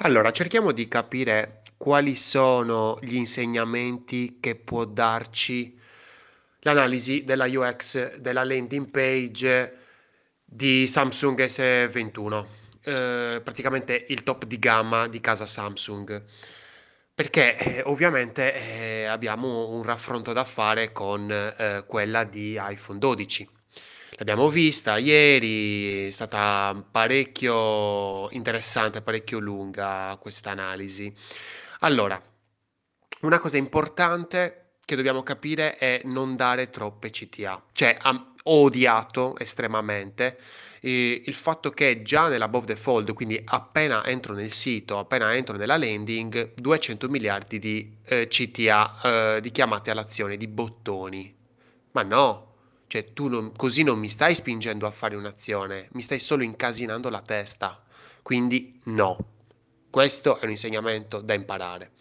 Allora, cerchiamo di capire quali sono gli insegnamenti che può darci l'analisi della UX della landing page di Samsung S21, eh, praticamente il top di gamma di casa Samsung. Perché eh, ovviamente eh, abbiamo un raffronto da fare con eh, quella di iPhone 12. L'abbiamo vista ieri, è stata parecchio interessante, parecchio lunga questa analisi. Allora, una cosa importante che dobbiamo capire è non dare troppe CTA. Cioè, ho odiato estremamente eh, il fatto che già nell'above the fold, quindi appena entro nel sito, appena entro nella landing, 200 miliardi di eh, CTA, eh, di chiamate all'azione, di bottoni. Ma no, cioè, tu non, così non mi stai spingendo a fare un'azione, mi stai solo incasinando la testa. Quindi no. Questo è un insegnamento da imparare.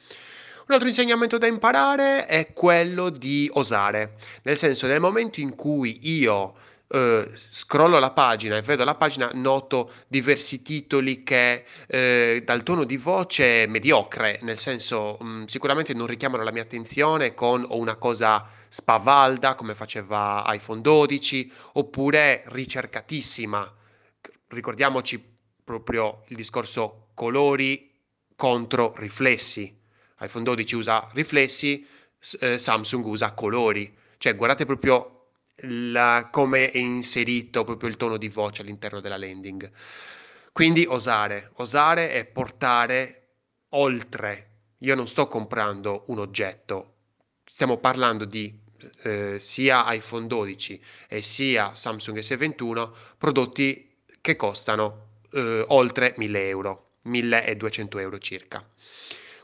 Un altro insegnamento da imparare è quello di osare, nel senso nel momento in cui io eh, scrollo la pagina e vedo la pagina, noto diversi titoli che eh, dal tono di voce mediocre, nel senso mh, mm, sicuramente non richiamano la mia attenzione con una cosa spavalda come faceva iPhone 12 oppure ricercatissima. Ricordiamoci proprio il discorso colori contro riflessi. iPhone 12 usa riflessi, eh, Samsung usa colori. Cioè, guardate proprio la, come è inserito proprio il tono di voce all'interno della landing. Quindi osare, osare e portare oltre. Io non sto comprando un oggetto, stiamo parlando di eh, sia iPhone 12 e sia Samsung S21 prodotti che costano eh, oltre 1000 euro, 1200 euro circa.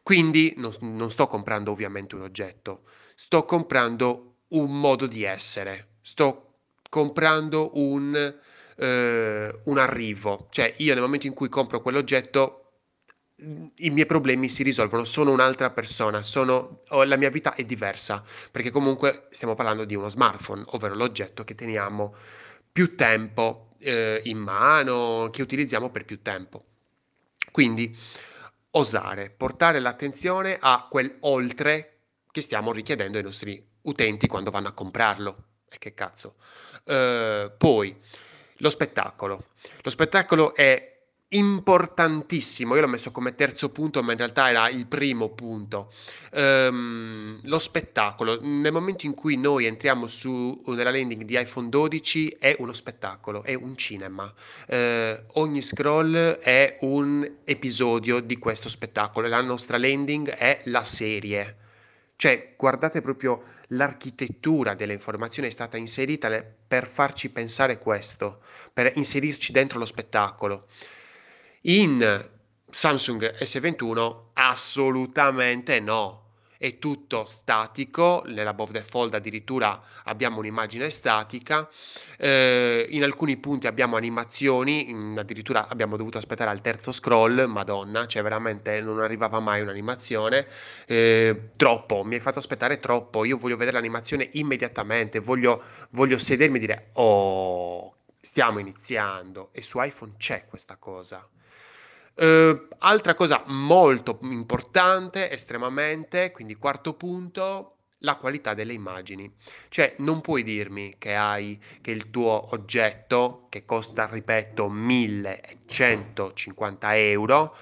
Quindi non, non sto comprando ovviamente un oggetto, sto comprando un modo di essere, sto comprando un, eh, un arrivo, cioè io nel momento in cui compro quell'oggetto i miei problemi si risolvono, sono un'altra persona, sono, la mia vita è diversa, perché comunque stiamo parlando di uno smartphone, ovvero l'oggetto che teniamo più tempo eh, in mano, che utilizziamo per più tempo. Quindi osare, portare l'attenzione a quel oltre che stiamo richiedendo ai nostri utenti quando vanno a comprarlo. E che cazzo. Uh, poi, lo spettacolo. Lo spettacolo è importantissimo, io l'ho messo come terzo punto, ma in realtà era il primo punto. Um, lo spettacolo, nel momento in cui noi entriamo su nella landing di iPhone 12 è uno spettacolo, è un cinema. Uh, ogni scroll è un episodio di questo spettacolo, la nostra landing è la serie. Cioè, guardate proprio l'architettura delle informazioni è stata inserita per farci pensare questo, per inserirci dentro lo spettacolo. In Samsung S21 assolutamente no è tutto statico, nell'above the fold addirittura abbiamo un'immagine statica, eh, in alcuni punti abbiamo animazioni, addirittura abbiamo dovuto aspettare al terzo scroll, madonna, cioè veramente non arrivava mai un'animazione, eh, troppo, mi hai fatto aspettare troppo, io voglio vedere l'animazione immediatamente, voglio, voglio sedermi e dire, oh, stiamo iniziando, e su iPhone c'è questa cosa. Uh, altra cosa molto importante, estremamente, quindi quarto punto, la qualità delle immagini. Cioè, non puoi dirmi che hai che il tuo oggetto, che costa, ripeto, 1150 euro,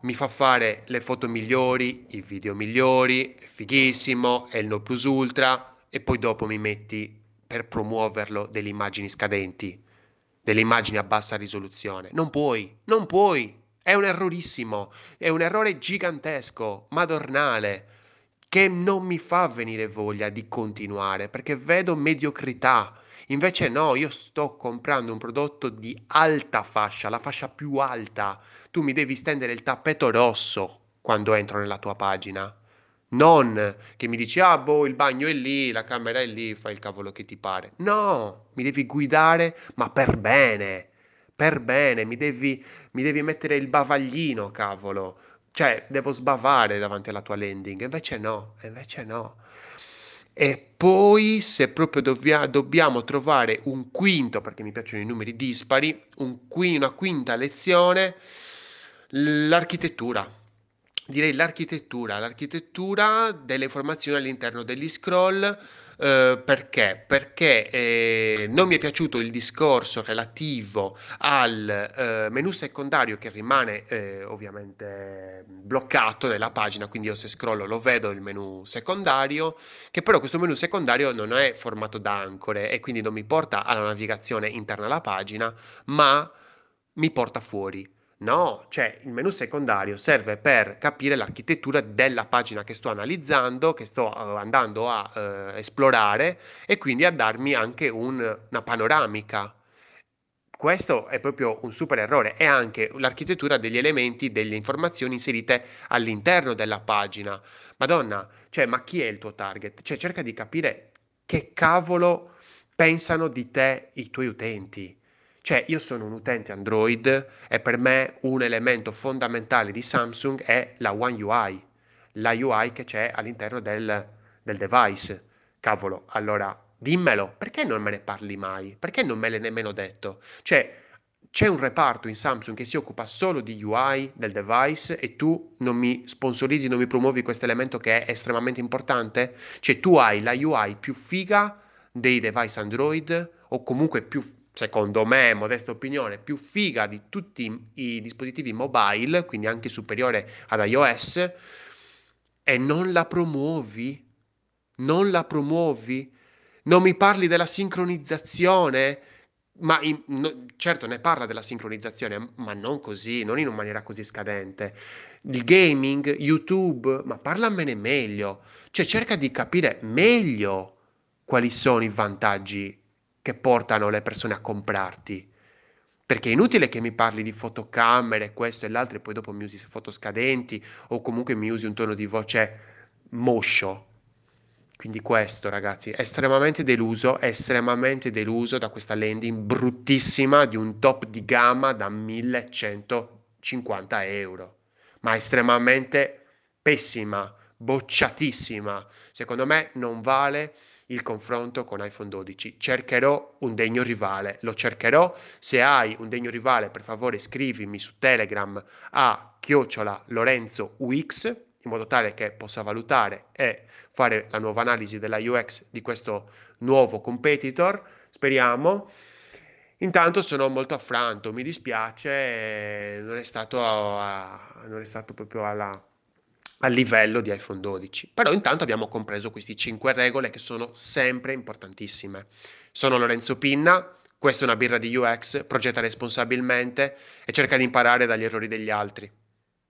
mi fa fare le foto migliori, i video migliori, è fighissimo, è il No Plus Ultra, e poi dopo mi metti per promuoverlo delle immagini scadenti, delle immagini a bassa risoluzione. Non puoi, non puoi, è un errorissimo, è un errore gigantesco, madornale, che non mi fa venire voglia di continuare perché vedo mediocrità. Invece no, io sto comprando un prodotto di alta fascia, la fascia più alta. Tu mi devi stendere il tappeto rosso quando entro nella tua pagina. Non che mi dici, ah boh, il bagno è lì, la camera è lì, fai il cavolo che ti pare. No, mi devi guidare, ma per bene per bene, mi devi, mi devi mettere il bavaglino, cavolo. Cioè, devo sbavare davanti alla tua landing. Invece no, invece no. E poi, se proprio dobbia, dobbiamo trovare un quinto, perché mi piacciono i numeri dispari, un qui, una quinta lezione, L'architettura. Direi l'architettura, l'architettura delle informazioni all'interno degli scroll eh, perché? Perché eh, non mi è piaciuto il discorso relativo al eh, menu secondario che rimane eh, ovviamente bloccato nella pagina, quindi io se scrollo lo vedo il menu secondario, che però questo menu secondario non è formato da ancore e quindi non mi porta alla navigazione interna alla pagina, ma mi porta fuori. No, cioè il menu secondario serve per capire l'architettura della pagina che sto analizzando, che sto uh, andando a uh, esplorare e quindi a darmi anche un, una panoramica. Questo è proprio un super errore. È anche l'architettura degli elementi, delle informazioni inserite all'interno della pagina. Madonna, cioè, ma chi è il tuo target? Cioè, cerca di capire che cavolo pensano di te i tuoi utenti. Cioè, io sono un utente Android e per me un elemento fondamentale di Samsung è la One UI, la UI che c'è all'interno del, del device. Cavolo, allora dimmelo, perché non me ne parli mai? Perché non me l'hai nemmeno detto? Cioè, c'è un reparto in Samsung che si occupa solo di UI del device e tu non mi sponsorizzi, non mi promuovi questo elemento che è estremamente importante? Cioè, tu hai la UI più figa dei device Android o comunque più secondo me, modesta opinione, più figa di tutti i dispositivi mobile, quindi anche superiore ad iOS, e non la promuovi, non la promuovi, non mi parli della sincronizzazione, ma in, no, certo ne parla della sincronizzazione, ma non così, non in maniera così scadente. Il gaming, YouTube, ma parlamene meglio, cioè cerca di capire meglio quali sono i vantaggi che portano le persone a comprarti. Perché è inutile che mi parli di fotocamere, questo e l'altro, e poi dopo mi usi foto scadenti o comunque mi usi un tono di voce moscio. Quindi questo, ragazzi, estremamente deluso, estremamente deluso da questa landing bruttissima di un top di gamma da 1150 euro. Ma estremamente pessima, bocciatissima. Secondo me non vale il confronto con iPhone 12. Cercherò un degno rivale, lo cercherò. Se hai un degno rivale, per favore scrivimi su Telegram a chiocciola Lorenzo UX in modo tale che possa valutare e fare la nuova analisi della UX di questo nuovo competitor. Speriamo. Intanto sono molto affranto, mi dispiace, non è stato, a, non è stato proprio alla a livello di iPhone 12. Però intanto abbiamo compreso queste 5 regole che sono sempre importantissime. Sono Lorenzo Pinna, questa è una birra di UX, progetta responsabilmente e cerca di imparare dagli errori degli altri.